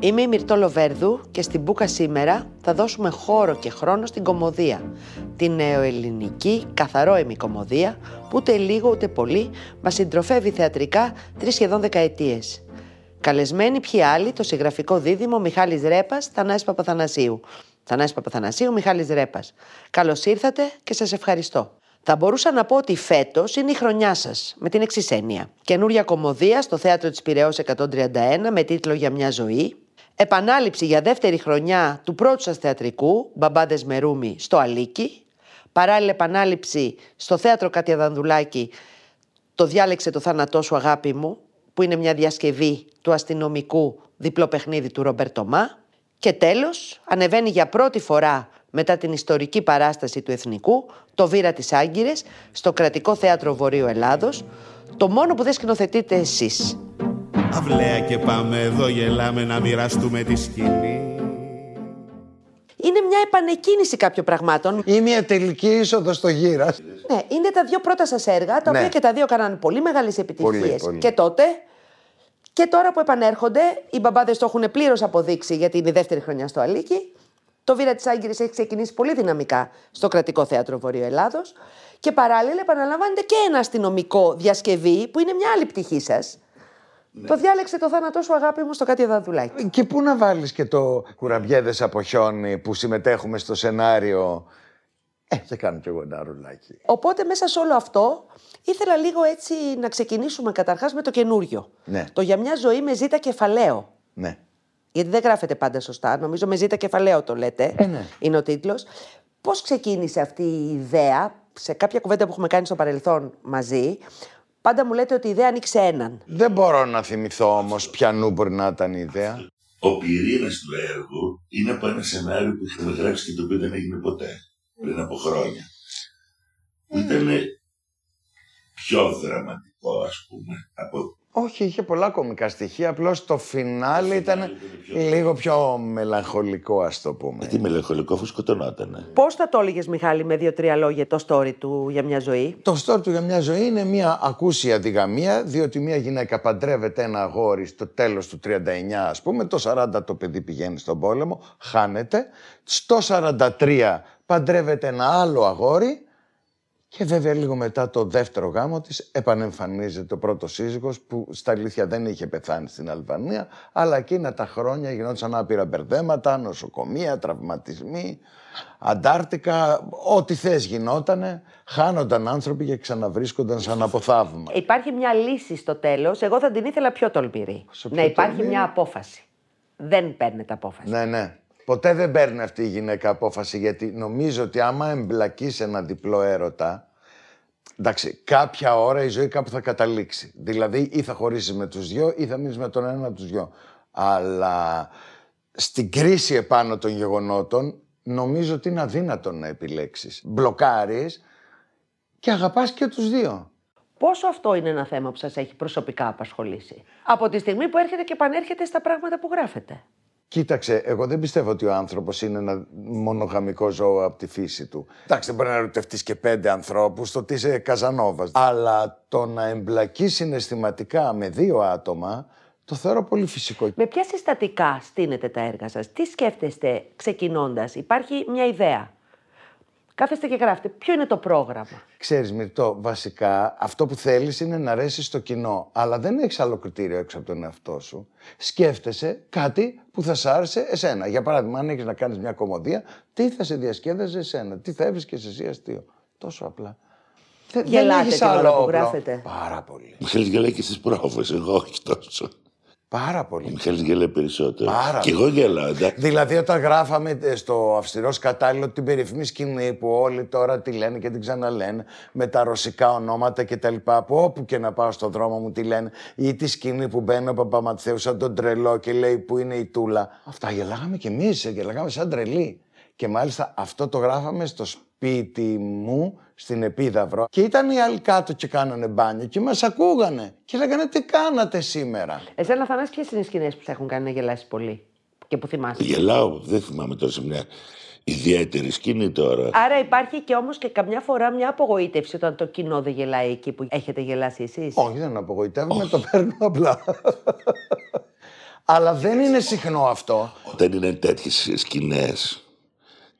Είμαι η Μυρτώ Λοβέρδου και στην Μπούκα σήμερα θα δώσουμε χώρο και χρόνο στην κομμωδία. Την νεοελληνική, καθαρό κομμωδία που ούτε λίγο ούτε πολύ μας συντροφεύει θεατρικά τρεις σχεδόν δεκαετίες. Καλεσμένοι ποιοι άλλοι, το συγγραφικό δίδυμο Μιχάλης Ρέπας, Θανάσης Παπαθανασίου. Θανάσης Παπαθανασίου, Μιχάλης Ρέπας. Καλώς ήρθατε και σας ευχαριστώ. Θα μπορούσα να πω ότι φέτος είναι η χρονιά σας, με την εξής έννοια. Καινούρια κομμωδία στο θέατρο της Πυραιός 131 με τίτλο Για μια ζωή. Επανάληψη για δεύτερη χρονιά του πρώτου σας θεατρικού, Μπαμπάδες Μερούμι, στο Αλίκι. Παράλληλη επανάληψη στο θέατρο Κάτια Δανδουλάκη, Το διάλεξε το θάνατό σου, αγάπη μου, που είναι μια διασκευή του αστυνομικού διπλό παιχνίδι του Ρομπερτομά. Και τέλος, ανεβαίνει για πρώτη φορά μετά την ιστορική παράσταση του Εθνικού, το Βήρα της Άγκυρες, στο Κρατικό Θέατρο Βορείου Ελλάδος, το μόνο που δεν σκηνοθετείτε εσείς. Αυλαία και πάμε εδώ γελάμε να μοιραστούμε τη σκηνή. Είναι μια επανεκκίνηση κάποιων πραγμάτων. Ή μια τελική είσοδος στο γύρας. Ναι, είναι τα δύο πρώτα σας έργα, τα Ναι. οποία και τα δύο κάνανε πολύ μεγάλες επιτυχίες. Πολύ, πολύ. Και τότε. Και τώρα που επανέρχονται, οι μπαμπάδες το έχουν πλήρως αποδείξει γιατί είναι η δεύτερη χρονιά στο Αλίκι. Το Βήρα της Άγκυρης έχει ξεκινήσει πολύ δυναμικά στο Κρατικό Θέατρο Βορείου Ελλάδος. Και παράλληλα επαναλαμβάνεται και ένα αστυνομικό διασκευή που είναι μια άλλη πτυχή σας. Το διάλεξε το θάνατό σου, αγάπη μου, στο κάτι δαδουλάκι. Και πού να βάλεις και το κουραμπιέδες από χιόνι που συμμετέχουμε στο σενάριο; Ε, θα κάνω κι εγώ ένα ρουλάκι. Οπότε μέσα σε όλο αυτό ήθελα λίγο έτσι να ξεκινήσουμε καταρχάς με το καινούριο. Ναι. Το για μια ζωή με ζήτα κεφαλαίο. Ναι. Γιατί δεν γράφεται πάντα σωστά. Νομίζω με ζήτα κεφαλαίο το λέτε. Ε, ναι. Είναι ο τίτλος. Πώς ξεκίνησε αυτή η ιδέα, σε κάποια κουβέντα που έχουμε κάνει στο παρελθόν μαζί, πάντα μου λέτε ότι η ιδέα ανοίξε έναν. Δεν μπορώ να θυμηθώ όμως ποιανού μπορεί να ήταν η ιδέα. Ο πυρήνας του έργου είναι από ένα σενάριο που είχαμε γράψει και το οποίο δεν έγινε ποτέ πριν από χρόνια. Που ήταν πιο δραματικό, ας πούμε, από Όχι, είχε πολλά κομικά στοιχεία, απλώς το φινάλε ήταν ήταν πιο- λίγο πιο μελαγχολικό, ας το πούμε. Γιατί μελαγχολικό αφού σκοτωνότανε. Πώς θα το έλεγες Μιχάλη, με δύο-τρία λόγια το story του για μια ζωή. Το story του για μια ζωή είναι μια ακούσια διγαμία, διότι μια γυναίκα παντρεύεται ένα αγόρι στο τέλος του 39, ας πούμε, το 40 το παιδί πηγαίνει στον πόλεμο, χάνεται. Στο 43 παντρεύεται ένα άλλο αγόρι και βέβαια λίγο μετά το δεύτερο γάμο της επανεμφανίζεται ο πρώτος σύζυγος που στα αλήθεια δεν είχε πεθάνει στην Αλβανία, αλλά εκείνα τα χρόνια γινόντουσαν άπειρα μπερδέματα, νοσοκομεία, τραυματισμοί, αντάρτικα, ό,τι θες γινότανε, χάνονταν άνθρωποι και ξαναβρίσκονταν σαν από θαύμα. Υπάρχει μια λύση στο τέλος, εγώ θα την ήθελα πιο τολμηρή. Σε Να πιο υπάρχει τολμηρή; μια απόφαση. Δεν παίρνετε απόφαση. Ναι, ναι. Ποτέ δεν παίρνει αυτή η γυναίκα απόφαση γιατί νομίζω ότι άμα εμπλακείς σε ένα διπλό έρωτα, εντάξει, κάποια ώρα η ζωή κάπου θα καταλήξει. Δηλαδή ή θα χωρίσεις με τους δυο ή θα μείνεις με τον ένα από τους δυο. Αλλά στην κρίση επάνω των γεγονότων νομίζω ότι είναι αδύνατο να επιλέξεις. Μπλοκάρεις και αγαπάς και τους δύο. Πόσο αυτό είναι ένα θέμα που σας έχει προσωπικά απασχολήσει; Από τη στιγμή που έρχεται και επανέρχεται στα πράγματα που γράφετε. Κοίταξε, εγώ δεν πιστεύω ότι ο άνθρωπος είναι ένα μονογαμικό ζώο από τη φύση του. Εντάξει, δεν μπορεί να ερωτευτείς και πέντε ανθρώπους, το ότι είσαι Καζανόβας. Αλλά το να εμπλακεί συναισθηματικά με δύο άτομα, το θεωρώ πολύ φυσικό. Με ποια συστατικά στείνετε τα έργα σας, τι σκέφτεστε ξεκινώντας, υπάρχει μια ιδέα; Κάθεστε και γράφετε, ποιο είναι το πρόγραμμα; Ξέρεις Μυρτώ, βασικά αυτό που θέλεις είναι να αρέσει στο κοινό, αλλά δεν έχεις άλλο κριτήριο έξω από τον εαυτό σου. Σκέφτεσαι κάτι που θα σ' άρεσε εσένα. Για παράδειγμα, αν έχεις να κάνεις μια κομμωδία, τι θα σε διασκέδαζε εσένα, τι θα έβρισκες εσύ αστείο; Τόσο απλά. Δεν, δεν Γελάτε έχεις την ώρα άλλο που όπλο. γράφετε; Πάρα πολύ. Μιχάλης γελάει και στις πρόβες, εγώ όχι τόσο. Πάρα Ο πολύ. Μιχάλης γελάει περισσότερο. Πάρα Και εγώ γελάω, εντάξει. Δηλαδή, όταν γράφαμε ε, στο αυστηρό κατάλληλο την περίφημη σκηνή που όλοι τώρα τη λένε και την ξαναλένε με τα ρωσικά ονόματα κτλ. Από όπου και να πάω στον δρόμο μου τη λένε, ή τη σκηνή που μπαίνει ο Παπαματθέου σαν τον τρελό και λέει Πού είναι η Τούλα. Αυτά γελάγαμε κι εμείς, γελάγαμε σαν τρελοί. Και μάλιστα αυτό το γράφαμε στο σπίτι μου, στην Επίδαυρο. Και ήταν οι άλλοι κάτω και κάνανε μπάνιο και μας ακούγανε. Και λέγανε τι κάνατε σήμερα; Εσένα, Θανάση, ποιες είναι οι σκηνές που σε έχουν κάνει να γελάσεις πολύ και που θυμάσαι; Γελάω, δεν θυμάμαι τώρα σε μια ιδιαίτερη σκηνή τώρα. Άρα υπάρχει και όμως και καμιά φορά μια απογοήτευση όταν το κοινό δεν γελάει εκεί που έχετε γελάσει εσείς; Όχι, δεν απογοητεύομαι, το παίρνω απλά. Αλλά δεν είναι συχνό αυτό. Όταν είναι τέτοιες σκηνές,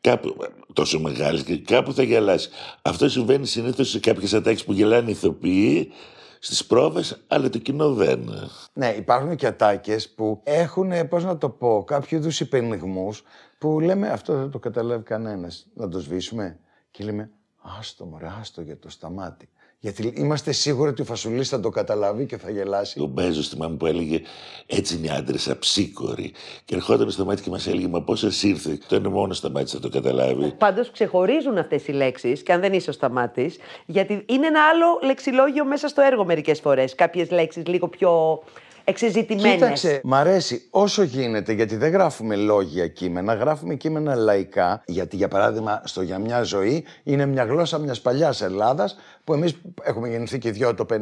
κάπου τόσο μεγάλες και κάπου θα γελάσεις. Αυτό συμβαίνει συνήθως σε κάποιες ατάξει που γελάνε ηθοποιοί στις πρόβες, αλλά το κοινό δεν. Ναι, υπάρχουν και ατάκες που έχουν, πώς να το πω, κάποιο είδους υπενιγμούς που λέμε αυτό δεν το καταλάβει κανένας. Να το σβήσουμε. Και λέμε, άστο μωρέ, άστο για το σταμάτη. Γιατί είμαστε σίγουροι ότι ο Φασουλής θα το καταλάβει και θα γελάσει. Ο Μπέζο θυμάμαι που έλεγε Έτσι είναι άντρε, αψίκοροι. Και ερχόταν στο μάτι και μας έλεγε Μα πώς σα ήρθε. Το είναι μόνος στα μάτια θα το καταλάβει. Πάντως ξεχωρίζουν αυτές οι λέξεις, και αν δεν είσαι ο σταμάτης, γιατί είναι ένα άλλο λεξιλόγιο μέσα στο έργο μερικές φορές. Κάποιες λέξεις λίγο πιο εξεζητημένες. Κοίταξε, μ' αρέσει όσο γίνεται, γιατί δεν γράφουμε λόγια κείμενα, γράφουμε κείμενα λαϊκά. Γιατί, για παράδειγμα, στο Για μια ζωή είναι μια γλώσσα μιας παλιάς Ελλάδας που εμείς έχουμε γεννηθεί και δυο το 59.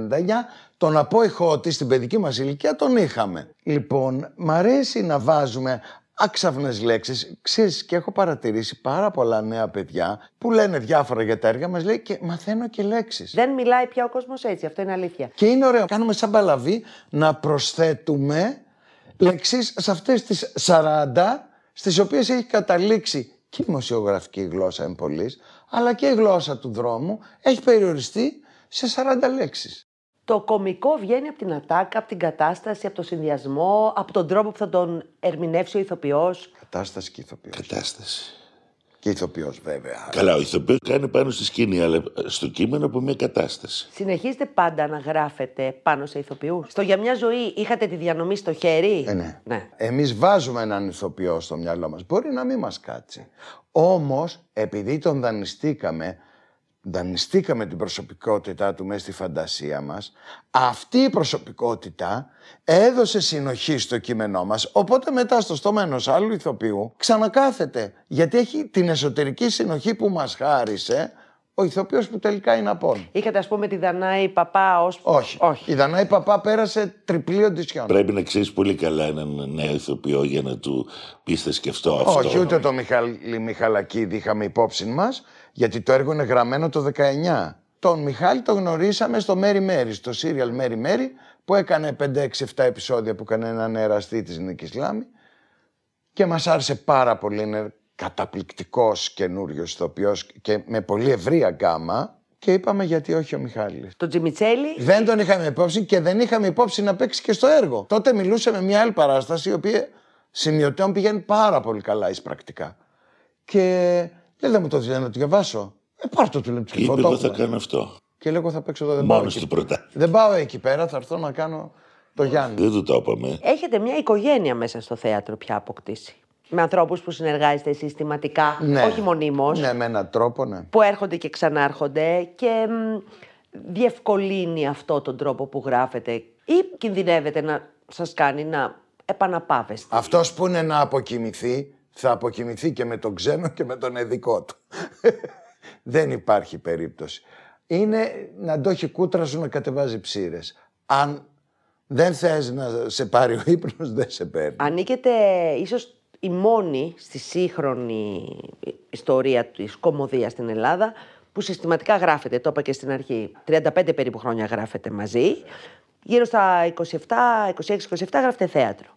Τον απόϊχο ότι στην παιδική μας ηλικία τον είχαμε. Λοιπόν, μ' αρέσει να βάζουμε άξαυνες λέξεις. Ξέρεις, και έχω παρατηρήσει πάρα πολλά νέα παιδιά που λένε διάφορα για τα έργα μας, λέει και μαθαίνω και λέξεις. Δεν μιλάει πια ο κόσμος έτσι, αυτό είναι αλήθεια. Και είναι ωραίο. Κάνουμε σαν παλαβή να προσθέτουμε λέξεις σε αυτές τις 40 στις οποίες έχει καταλήξει και η δημοσιογραφική γλώσσα εμπολής, αλλά και η γλώσσα του δρόμου έχει περιοριστεί σε 40 λέξεις. Το κομικό βγαίνει από την ατάκα, από την κατάσταση, από τον συνδυασμό, από τον τρόπο που θα τον ερμηνεύσει ο ηθοποιός. Κατάσταση και ηθοποιός. Κατάσταση. Και ηθοποιός βέβαια. Καλά, ο ηθοποιός κάνει πάνω στη σκηνή, αλλά στο κείμενο από μια κατάσταση. Συνεχίζετε πάντα να γράφετε πάνω σε ηθοποιούς. Στο Για μια ζωή είχατε τη διανομή στο χέρι; Ε, ναι. ναι. Εμείς βάζουμε έναν ηθοποιό στο μυαλό μας. Μπορεί να μην μας κάτσει. Όμως, επειδή τον δανειστήκαμε, δανειστήκαμε την προσωπικότητά του μέσα στη φαντασία μας, αυτή η προσωπικότητα έδωσε συνοχή στο κείμενό μας, οπότε μετά στο στόμα ενός άλλου ηθοποιού ξανακάθεται, γιατί έχει την εσωτερική συνοχή που μας χάρισε ο ηθοποιός που τελικά είναι απόν. Είχατε, ας πούμε, τη Δανάη Παπά ω. Όχι. Όχι. Η Δανάη Παπά πέρασε τριπλή οντισιόν. Πρέπει να ξέρεις πολύ καλά έναν νέο ηθοποιό για να του πεις θα σκεφτώ αυτό. Όχι, ούτε το Μιχάλη Μιχαλακίδη είχαμε υπόψη μας, γιατί το έργο είναι γραμμένο το 19. Τον Μιχάλη τον γνωρίσαμε στο Μέρι Μέρι, στο σύριαλ Μέρι Μέρι, που έκανε 5-6-7 επεισόδια που έκανε έναν εραστή της Νίκης Λάμη. Και μας άρεσε πάρα πολύ, είναι καταπληκτικός καινούριος ηθοποιός και με πολύ ευρία γκάμα. Και είπαμε γιατί όχι ο Μιχάλης. Το Τζιμιτσέλη. Δεν τον είχαμε υπόψη και δεν είχαμε υπόψη να παίξει και στο έργο. Τότε μιλούσε με μια άλλη παράσταση, η οποία σημειωτέων πηγαίνει πάρα πολύ καλά εις πρακτικά. Και λέει, δεν μου το δίνει να το διαβάσω. Ε, πάρ' το του λέω, Και είπε εγώ θα κάνω αυτό. Και λέω, εγώ θα παίξω εδώ, δεν πάω Μόνο εκεί. του πρωτά. Δεν πάω εκεί πέρα, θα έρθω να κάνω το Γιάννη. Δεν του το είπαμε. Έχετε μια οικογένεια μέσα στο θέατρο πια αποκτήσει. Με ανθρώπους που συνεργάζεστε συστηματικά, Ναι. όχι μονίμως. Ναι, με έναν τρόπο, ναι. Που έρχονται και ξανάρχονται και μ, διευκολύνει αυτό τον τρόπο που γράφετε ή κινδυνεύετε να σας κάνει να επαναπάβεστε. Αυτός που είναι να αποκοιμηθεί, θα αποκοιμηθεί και με τον ξένο και με τον εδικό του. Δεν υπάρχει περίπτωση. Είναι να το έχει κούτρα σου να κατεβάζει ψήρες. Αν δεν θες να σε πάρει ο ύπνος, δεν σε παίρνει. Ανήκετε ίσως η μόνη στη σύγχρονη ιστορία της κομμωδίας στην Ελλάδα που συστηματικά γράφετε, το είπα και στην αρχή, 35 περίπου χρόνια γράφετε μαζί, γύρω στα 27, 26-27 γράφετε θέατρο.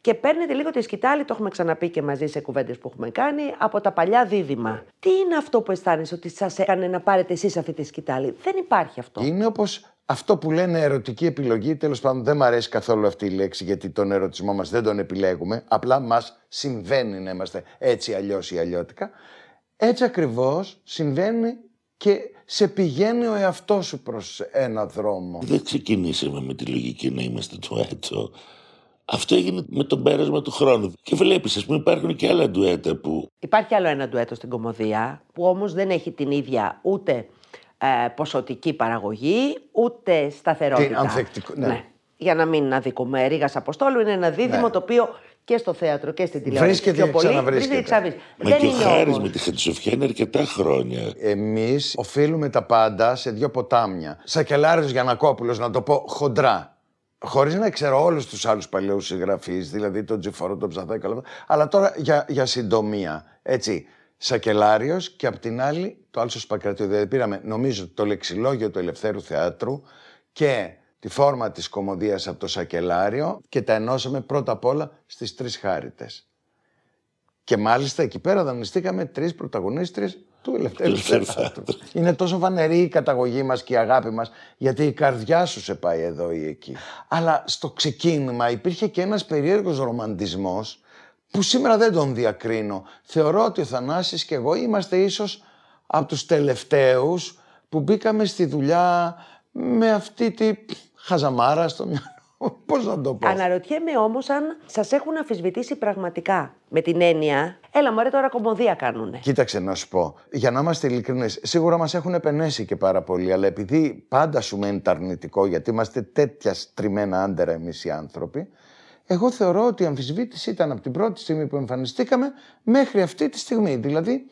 Και παίρνετε λίγο τη σκητάλη, το έχουμε ξαναπεί και μαζί σε κουβέντες που έχουμε κάνει, από τα παλιά δίδυμα. Τι είναι αυτό που αισθάνεσαι ότι σας έκανε να πάρετε εσείς αυτή τη σκητάλη; Δεν υπάρχει αυτό. Είναι όπως αυτό που λένε ερωτική επιλογή. Τέλος πάντων δεν μου αρέσει καθόλου αυτή η λέξη γιατί τον ερωτισμό μας δεν τον επιλέγουμε. Απλά μας συμβαίνει να είμαστε έτσι αλλιώς ή αλλιώτικα. Έτσι ακριβώς συμβαίνει και σε πηγαίνει ο εαυτός σου προς ένα δρόμο. Δεν ξεκινήσαμε με τη λογική να είμαστε ντουέτο. Αυτό έγινε με τον πέρασμα του χρόνου. Και βλέπεις, ας πούμε, υπάρχουν και άλλα ντουέτα που Υπάρχει άλλο ένα ντουέτο στην κομμωδία, που όμως δεν έχει την ίδια ούτε ε, ποσοτική παραγωγή, ούτε σταθερότητα. Τι, ανθεκτικό- ναι. Για να μην αδικούμε. Ρίγα Αποστόλου είναι ένα δίδυμο Ναι. το οποίο και στο θέατρο και στην τηλεόραση. Βρίσκεται πιο και πολύ, ξαναβρίσκεται. βρίσκεται και ξαναβρίσκεται. Μα Δεν και ο είναι Χάρης όμως. με τη Χατζησοφιά είναι αρκετά χρόνια. Εμείς οφείλουμε τα πάντα σε δύο ποτάμια. Σακελάριος Γιανακόπουλος, να το πω χοντρά. Χωρίς να ξέρω όλους τους άλλους παλαιούς συγγραφείς, δηλαδή τον Τζιφορό, τον Ψαθά και όλα αυτά. Αλλά τώρα για, για συντομία. Έτσι. Σακελάριος και απ' την άλλη το Άλσο Πακρατήριο. Δηλαδή πήραμε, νομίζω, το λεξιλόγιο του Ελευθέρου Θεάτρου και τη φόρμα της κομμωδίας από το σακελάριο και τα ενώσαμε πρώτα απ' όλα στις τρεις χάριτες. Και μάλιστα εκεί πέρα δανειστήκαμε τρεις πρωταγωνίστριες του Ελευθέρου Στέφατου. Είναι τόσο φανερή η καταγωγή μας και η αγάπη μας, γιατί η καρδιά σου σε πάει εδώ ή εκεί. Αλλά στο ξεκίνημα υπήρχε και ένας περίεργος ρομαντισμός, που σήμερα δεν τον διακρίνω. Θεωρώ ότι ο Θανάσης και εγώ είμαστε ίσως από τους τελευταίους που μπήκαμε στη δουλειά με αυτή τη χαζαμάρα στο μυαλό. Πώς να το πω. Αναρωτιέμαι όμως αν σας έχουν αφισβητήσει πραγματικά. Με την έννοια, έλα μωρέ τώρα κομμωδία κάνουνε. Κοίταξε να σου πω, για να είμαστε ειλικρινείς, σίγουρα μας έχουν επενέσει και πάρα πολύ, αλλά επειδή πάντα σου μένει τα αρνητικό, γιατί είμαστε τέτοια στριμμένα άντερα εμείς οι άνθρωποι, εγώ θεωρώ ότι η αμφισβήτηση ήταν από την πρώτη στιγμή που εμφανιστήκαμε μέχρι αυτή τη στιγμή. Δηλαδή,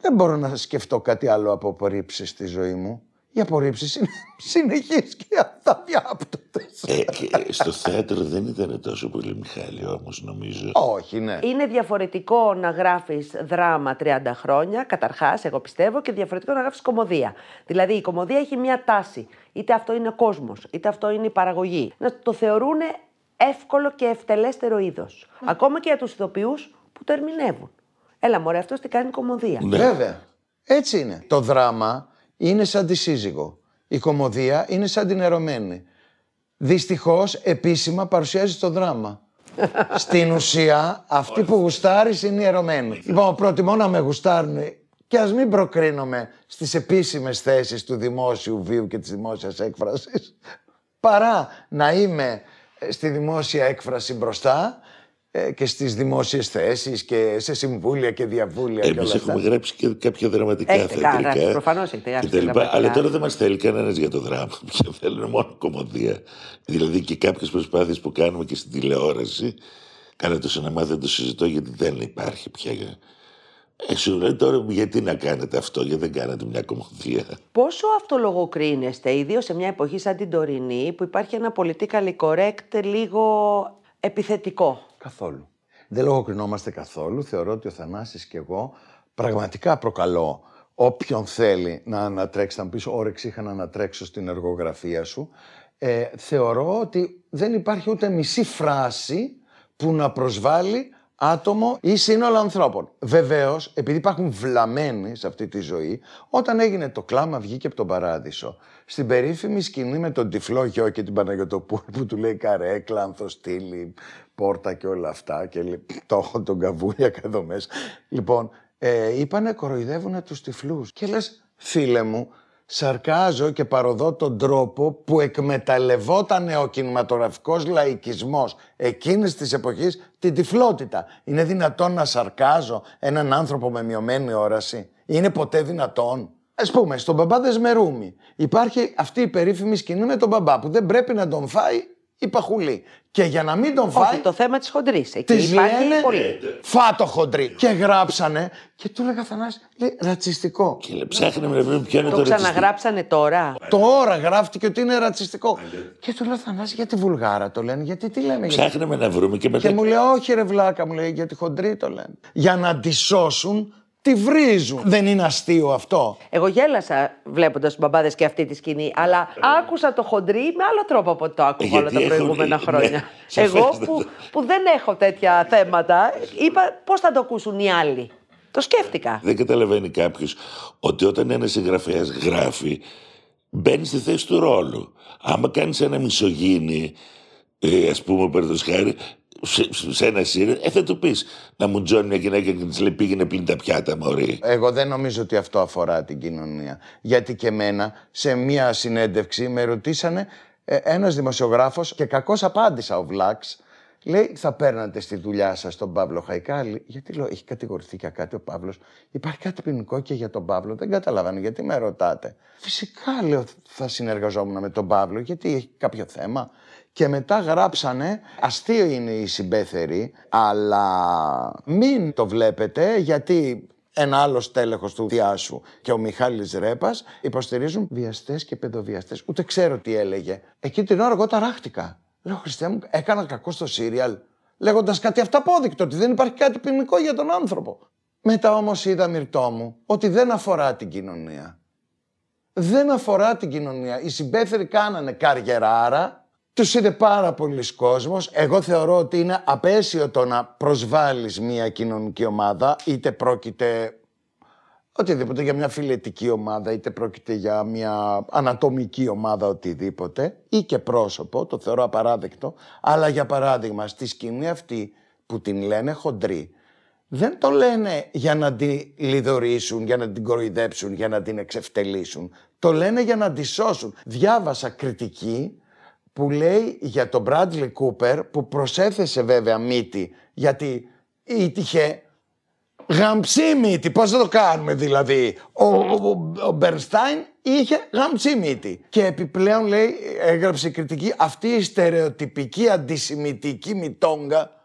δεν μπορώ να σκεφτώ κάτι άλλο από απορρίψεις στη ζωή μου. Οι απορρίψεις είναι συνεχείς και αδιάπτωτε. Ε, στο θέατρο δεν ήταν τόσο πολύ Μιχάλη όμως, νομίζω. Όχι, ναι. Είναι διαφορετικό να γράφεις δράμα 30 χρόνια, καταρχάς, εγώ πιστεύω, και διαφορετικό να γράφεις κομμωδία. Δηλαδή, η κομμωδία έχει μια τάση. Είτε αυτό είναι ο κόσμος, είτε αυτό είναι η παραγωγή. Να το θεωρούν εύκολο και ευτελέστερο είδος. Ακόμα και για τους ηθοποιού που το ερμηνεύουν. Έλα, μωρέ, αυτός τι κάνει κομμωδία. Ναι. Βέβαια. Έτσι είναι. Το δράμα είναι σαν τη σύζυγο. Η κομμωδία είναι σαν την ερωμένη. Δυστυχώς, επίσημα παρουσιάζει το δράμα. Στην ουσία, αυτοί που γουστάρεις είναι οι ερωμένοι. Λοιπόν, προτιμώ να με γουστάρουν και ας μην προκρίνομαι στις επίσημες θέσεις του δημόσιου βίου και της δημόσιας έκφρασης, παρά να είμαι στη δημόσια έκφραση μπροστά ε, και στις δημόσιες θέσεις και σε συμβούλια και διαβούλια. Εμείς έχουμε γράψει και κάποια δραματικά έχετε θεατρικά. Προφανώς έχετε γράψει. Και τα λοιπά, αλλά τώρα δεν μας θέλει κανένας για το δράμα. Πια θέλουν μόνο κομμωδία. Δηλαδή και κάποιες προσπάθειες που κάνουμε και στην τηλεόραση. Καλά το σινεμά δεν το συζητώ γιατί δεν υπάρχει πια. Ε, σου λέει τώρα γιατί να κάνετε αυτό, γιατί δεν κάνετε μια κομμωδία; Πόσο αυτολογοκρίνεστε, ιδίως σε μια εποχή σαν την τωρινή, που υπάρχει ένα πολιτικά correct λίγο επιθετικό; Καθόλου. Δεν λογοκρινόμαστε καθόλου. Θεωρώ ότι ο Θανάσης και εγώ πραγματικά προκαλώ όποιον θέλει να ανατρέξει, θα μου πεις όρεξη είχα να ανατρέξω στην εργογραφία σου. Ε, θεωρώ ότι δεν υπάρχει ούτε μισή φράση που να προσβάλλει άτομο ή σύνολο ανθρώπων. Βεβαίως, επειδή υπάρχουν βλαμμένοι σε αυτή τη ζωή, όταν έγινε το κλάμα βγήκε από τον παράδεισο. Στην περίφημη σκηνή με τον τυφλό γιο και την Παναγιωτοπούλου που του λέει καρέκλα, ανθοστήλη, πόρτα και όλα αυτά και λέει, το έχω τον καβούρια εδώ μέσα. Λοιπόν, ε, είπανε κοροϊδεύουν τους τυφλούς. Και λες, φίλε μου, σαρκάζω και παροδώ τον τρόπο που εκμεταλλευόταν ο κινηματογραφικός λαϊκισμός εκείνης της εποχής την τυφλότητα. Είναι δυνατόν να σαρκάζω έναν άνθρωπο με μειωμένη όραση; Είναι ποτέ δυνατόν; Α πούμε, στον μπαμπά Δεσμερούμι υπάρχει αυτή η περίφημη σκηνή με τον μπαμπά που δεν πρέπει να τον φάει η παχουλή. Και για να μην τον φάει. Όχι, το θέμα της χοντρής. Της λένε πολύ. Φάτο χοντρή. Και γράψανε. Και του έλεγα Θανάση, λέει ρατσιστικό. Και λέει, ψάχναμε να βρούμε ποιο είναι το το ξαναγράψανε τώρα. Τώρα γράφτηκε ότι είναι ρατσιστικό. και του λέω Θανάση, γιατί βουλγάρα το λένε, γιατί τι λένε. Ψάχναμε να βρούμε και μετά. Και μου λέει, Όχι, ρε βλάκα, μου λέει, γιατί χοντρή το λένε. Για να τη σώσουν τη βρίζουν. Δεν είναι αστείο αυτό. Εγώ γέλασα βλέποντας του μπαμπάδες και αυτή τη σκηνή, αλλά άκουσα το χοντρί με άλλο τρόπο από ό,τι το άκουγα όλα τα Γιατί έχουν- προηγούμενα ναι, χρόνια. σαφές Εγώ δεν που, το- που δεν έχω τέτοια θέματα, είπα πώς θα το ακούσουν οι άλλοι. Το σκέφτηκα. Δεν καταλαβαίνει κάποιος ότι όταν ένας συγγραφέας γράφει, μπαίνει στη θέση του ρόλου. Άμα κάνεις ένα μισογίνη, ε, ας πούμε, παραδείγματος χάρη, σε, σε ένα σύριαλ, ε, θα του πεις να μου τζώνει μια γυναίκα και της λέει πήγαινε πλύνει τα πιάτα, Μωρή. Εγώ δεν νομίζω ότι αυτό αφορά την κοινωνία. Γιατί και εμένα σε μία συνέντευξη με ρωτήσανε ε, ένας δημοσιογράφος και κακώς απάντησα ο Βλάξ. Λέει, θα παίρνατε στη δουλειά σας τον Παύλο Χαϊκάλη. Γιατί λέω, έχει κατηγορηθεί για κάτι ο Παύλος. Υπάρχει κάτι ποινικό και για τον Παύλο. Δεν καταλαβαίνω γιατί με ρωτάτε. Φυσικά λέω, θα συνεργαζόμουν με τον Παύλο, γιατί έχει κάποιο θέμα. Και μετά γράψανε, αστείο είναι η συμπέθερη, αλλά μην το βλέπετε γιατί ένα άλλο τέλεχο του Διάσου και ο Μιχάλης Ρέπας υποστηρίζουν βιαστές και παιδοβιαστές. Ούτε ξέρω τι έλεγε. Εκεί την ώρα εγώ ταράχτηκα. Λέω Χριστέ μου, έκανα κακό στο σύριαλ. Λέγοντας κάτι αυταπόδεικτο, ότι δεν υπάρχει κάτι ποινικό για τον άνθρωπο. Μετά όμως είδα μυρτό μου ότι δεν αφορά την κοινωνία. δεν αφορά την κοινωνία. Οι συμπέθεροι κάνανε καριεράρα, τους είδε πάρα πολλοί κόσμος. Εγώ θεωρώ ότι είναι απέσιο το να προσβάλλεις μια κοινωνική ομάδα, είτε πρόκειται οτιδήποτε για μια φιλετική ομάδα, είτε πρόκειται για μια ανατομική ομάδα, οτιδήποτε, ή και πρόσωπο, το θεωρώ απαράδεκτο, αλλά για παράδειγμα στη σκηνή αυτή που την λένε χοντρή, δεν το λένε για να την λιδωρήσουν, για να την κοροϊδέψουν, για να την εξευτελίσουν. Το λένε για να τη σώσουν. Διάβασα κριτική που λέει για τον Bradley Cooper που προσέθεσε βέβαια μύτη γιατί ήτυχε γαμψή μύτη. Πώς θα το κάνουμε δηλαδή; Ο, ο, ο Μπερνστάιν είχε γαμψή μύτη. Και επιπλέον λέει, έγραψε κριτική, αυτή η στερεοτυπική αντισημιτική μυτόγκα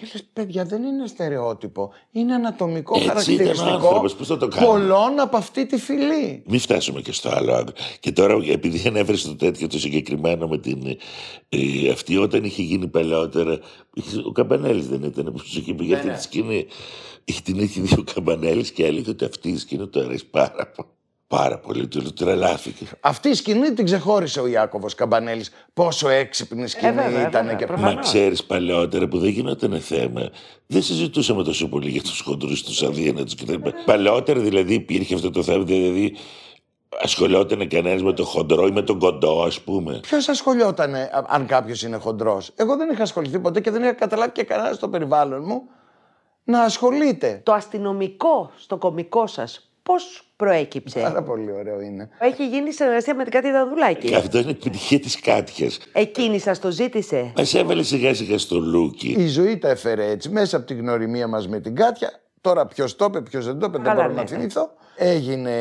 και λες, παιδιά, δεν είναι στερεότυπο. Είναι ανατομικό Έτσι χαρακτηριστικό ήταν ο άνθρωπος, πώς θα το κάνουμε. πολλών από αυτή τη φυλή. Μην φτάσουμε και στο άλλο. Και τώρα, επειδή ανέφερε το τέτοιο το συγκεκριμένο με την. Ε, αυτή, όταν είχε γίνει παλαιότερα. είχε- Ο Καμπανέλης δεν ήταν που σου είχε πει για αυτή τη σκηνή. Είχε την έχει δει ο Καμπανέλης και έλεγε ότι αυτή η σκηνή του αρέσει πάρα πολύ. Πάρα πολύ. Του τρελάθηκε. Αυτή η σκηνή την ξεχώρισε ο Ιάκωβος Καμπανέλης. Πόσο έξυπνη σκηνή βέβαια, ήταν. βέβαια, και... προφανώς. Μα ξέρεις παλαιότερα που δεν γινόταν θέμα. Δεν συζητούσαμε τόσο πολύ για τους χοντρούς, τους αδύνατους κτλ. Παλαιότερα δηλαδή υπήρχε αυτό το θέμα. Δηλαδή ασχολιόταν κανένας με το χοντρό ή με τον κοντό, ας πούμε. Ποιος ασχολιόταν αν κάποιος είναι χοντρός; Εγώ δεν είχα ασχοληθεί ποτέ και δεν είχα καταλάβει και κανένα στο περιβάλλον μου να ασχολείται. Το αστυνομικό στο κομικό σας πώς προέκυψε; Πάρα πολύ ωραίο είναι. Έχει γίνει συνεργασία με την Κάτι Δανδουλάκη. Και αυτό είναι επιτυχία της Κάτιας. Εκείνης σας το ζήτησε; Μα έβαλε σιγά σιγά στο λούκι. Η ζωή τα έφερε έτσι. Μέσα από την γνωριμία μας με την Κάτια. Τώρα ποιος το είπε, ποιος δεν το είπε, δεν Καλά, μπορώ ναι. να θυμηθώ. Έγινε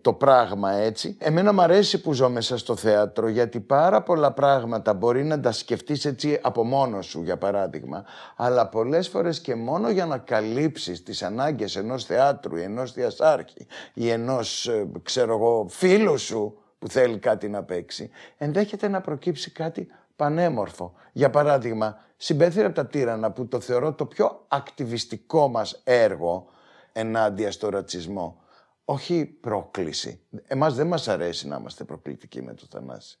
το πράγμα έτσι. Εμένα μου αρέσει που ζω μέσα στο θέατρο γιατί πάρα πολλά πράγματα μπορεί να τα σκεφτείς έτσι από μόνος σου για παράδειγμα. Αλλά πολλές φορές και μόνο για να καλύψεις τις ανάγκες ενός θεάτρου ή ενός διασάρχη ή ενός ε, ξέρω εγώ φίλου σου που θέλει κάτι να παίξει ενδέχεται να προκύψει κάτι πανέμορφο. Για παράδειγμα, συμπέθυρα από τα τύρανα που το θεωρώ το πιο ακτιβιστικό μας έργο ενάντια στο ρατσισμό. Όχι πρόκληση. Εμάς δεν μας αρέσει να είμαστε προκλητικοί με το Θανάση.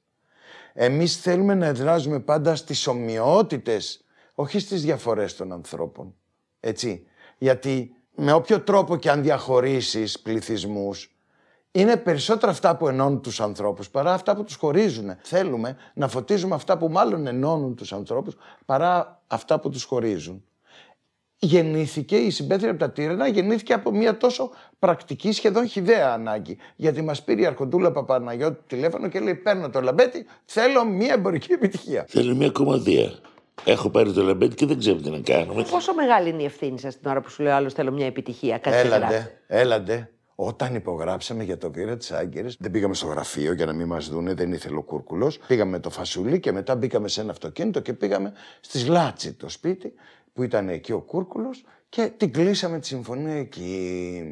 Εμείς θέλουμε να εδράζουμε πάντα στις ομοιότητες, όχι στις διαφορές των ανθρώπων. Έτσι. Γιατί με όποιο τρόπο και αν διαχωρίσεις πληθυσμούς, είναι περισσότερα αυτά που ενώνουν τους ανθρώπους παρά αυτά που τους χωρίζουν. Θέλουμε να φωτίζουμε αυτά που μάλλον ενώνουν τους ανθρώπους παρά αυτά που τους χωρίζουν. Γεννήθηκε η συμπέθρια από τα τύρανα, γεννήθηκε από μια τόσο πρακτική, σχεδόν χιδαία ανάγκη. Γιατί μας πήρε η Αρχοντούλα Παπαναγιώτη τηλέφωνο και λέει: Παίρνω το λαμπέτι, θέλω μια εμπορική επιτυχία. Θέλω μια κομμωδία. Έχω πάρει το λαμπέτι και δεν ξέρω τι να κάνουμε. Πόσο μεγάλη είναι η ευθύνη σας την ώρα που σου λέει ο άλλος θέλω μια επιτυχία. Κάτι και γράφει. Έλαντε, έλαντε. Όταν υπογράψαμε για το Βίρα της Άγκυρε, δεν πήγαμε στο γραφείο για να μην μας δούνε, δεν ήθελε ο Κούρκουλος. Πήγαμε με το φασούλι και μετά μπήκαμε σε ένα αυτοκίνητο και πήγαμε στη Λάτσι, το σπίτι, που ήταν εκεί ο Κούρκουλος και την κλείσαμε τη συμφωνία εκεί.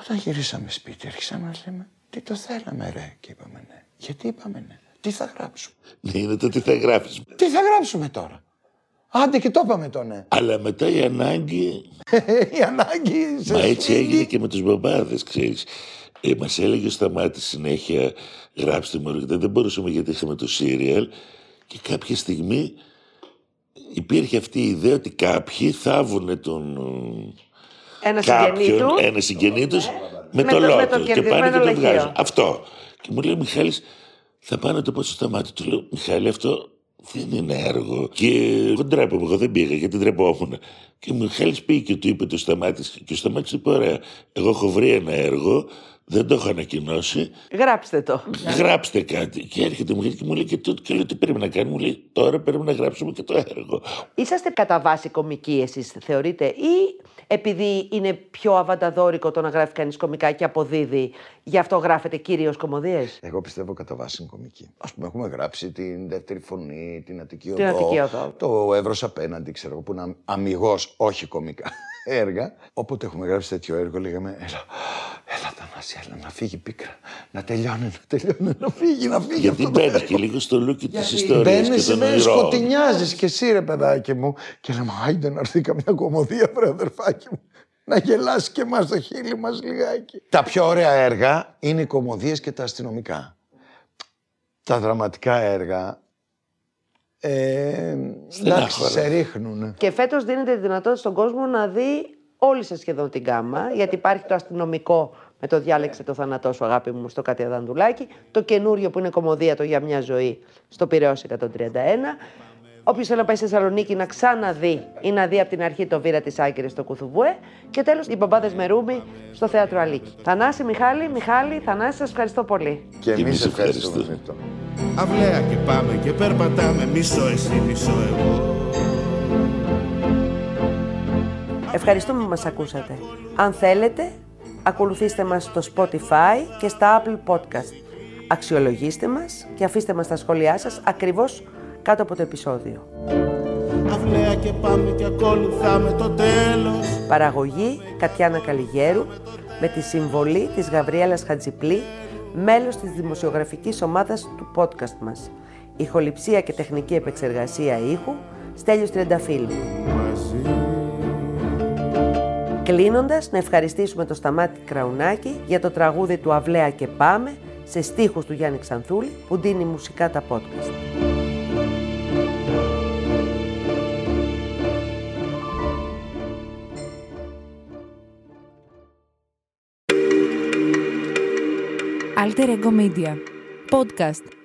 Όταν γυρίσαμε σπίτι, άρχισαμε να λέμε, τι το θέλαμε, ρε. Και είπαμε ναι. Γιατί είπαμε ναι. Τι θα γράψουμε. Ναι, είναι το τι θα γράφει. Τι θα γράψουμε τώρα. Άντε και το είπαμε το ναι. Αλλά μετά η ανάγκη. Η ανάγκη σε Μα έτσι σπίτι. έγινε και με τους μπαμπάδες, ξέρεις. Ε, Μας έλεγε ο Σταμάτη συνέχεια γράψτε μου γιατί δεν μπορούσαμε γιατί είχαμε το σύριαλ και κάποια στιγμή υπήρχε αυτή η ιδέα ότι κάποιοι θάβουν τον ε, Ένα συγγενή κάποιον, τους. ένα συγγενή τους με, Με το το- με λότος το και πάνε και κερδισμένο το λαχείο. βγάζουν. Αυτό. Και μου λέει ο Μιχάλης, θα πάω να το πω στο Σταμάτη. Του λέω, Μιχάλη, αυτό δεν είναι έργο. Και εγώ ντρέπομαι, εγώ δεν πήγα γιατί ντρεπόμουν. Και ο Μιχάλης πήγε και του είπε το Σταμάτης. Και ο Σταμάτης είπε, ωραία, εγώ έχω βρει ένα έργο, δεν το έχω ανακοινώσει, Γράψτε το. γράψτε κάτι. Και έρχεται ο Μιχάλης και μου λέει και, το, και λέω τι πρέπει να κάνουμε. Μου λέει τώρα πρέπει να γράψουμε και το έργο. Είσαστε κατά βάση κομικοί εσείς θεωρείτε ή επειδή είναι πιο αβανταδόρικο το να γράφει κανείς κομικά και αποδίδει, γι' αυτό γράφετε κυρίως κομμωδίες; Εγώ πιστεύω κατά βάση είναι κομική. Α πούμε, έχουμε γράψει την δεύτερη φωνή, την Αττική Οδό. Την Αττική Οδό. Το Εύρος απέναντι, ξέρω εγώ, που είναι αμυγός, όχι κομικά έργα. Όποτε έχουμε γράψει τέτοιο έργο, λέγαμε, έλα, έλα Θανάση, έλα να φύγει η πίκρα. Να τελειώνει, να τελειώνει, να φύγει, να φύγει. Γιατί αυτό το μπαίνεις και λίγο στο λούκι της ιστορίας Μπαίνεις, και των μπαίνει, ηρώων. σκοτεινιάζεις κι εσύ, ρε παιδάκι μου. Και λέμε, άιντε να έρθει καμιά κομμωδία, βρε αδερφάκι μου. να γελάσει και εμάς το χείλη μας λιγάκι. Τα πιο ωραία έργα είναι οι κομμωδίες και τα αστυνομικά. Τα δραματικά έργα ε, εντάξει, σε ρίχνουν. Και φέτος δίνεται τη δυνατότητα στον κόσμο να δει όλη σε σχεδόν την γάμα, γιατί υπάρχει το αστυνομικό με το διάλεξε το θάνατό σου, αγάπη μου, στο Κάτια Δαντουλάκη. Το καινούριο που είναι κομμωδία, το Για μια ζωή, στο Πυραιός 131. Όποιος θέλει να πάει στη Θεσσαλονίκη να ξαναδεί ή να δει από την αρχή το βήρα της Άγκυρη στο Κουθουβουέ. Και τέλος οι μπαμπάδε Μερούμι στο θέατρο Αλίκη. Θανάση, Μιχάλη, Μιχάλη, Θανάση, σας ευχαριστώ πολύ. Και εμείς εμείς ευχαριστούμε. ευχαριστούμε. Αυλαία και πάμε και περπατάμε Μισό εσύ, μισό εγώ Ευχαριστούμε που μας ακούσατε. Αν θέλετε, ακολουθήστε μας στο Spotify και στα Apple Podcast. Αξιολογήστε μας και αφήστε μας τα σχόλιά σας ακριβώς κάτω από το επεισόδιο. Αυλαία και πάμε και ακολουθάμε το τέλος Παραγωγή Κατιάνα Καλιγέρου με τη συμβολή της Γαβριέλας Χατζιπλή, μέλος της δημοσιογραφικής ομάδας του podcast μας. Ηχοληψία και τεχνική επεξεργασία ήχου, Στέλιος Τριανταφύλου. Κλείνοντας, να ευχαριστήσουμε το Σταμάτη Κραουνάκη για το τραγούδι του Αυλαία και Πάμε σε στίχους του Γιάννη Ξανθούλη που δίνει μουσικά τα podcast. Alter Ego Media. Podcast.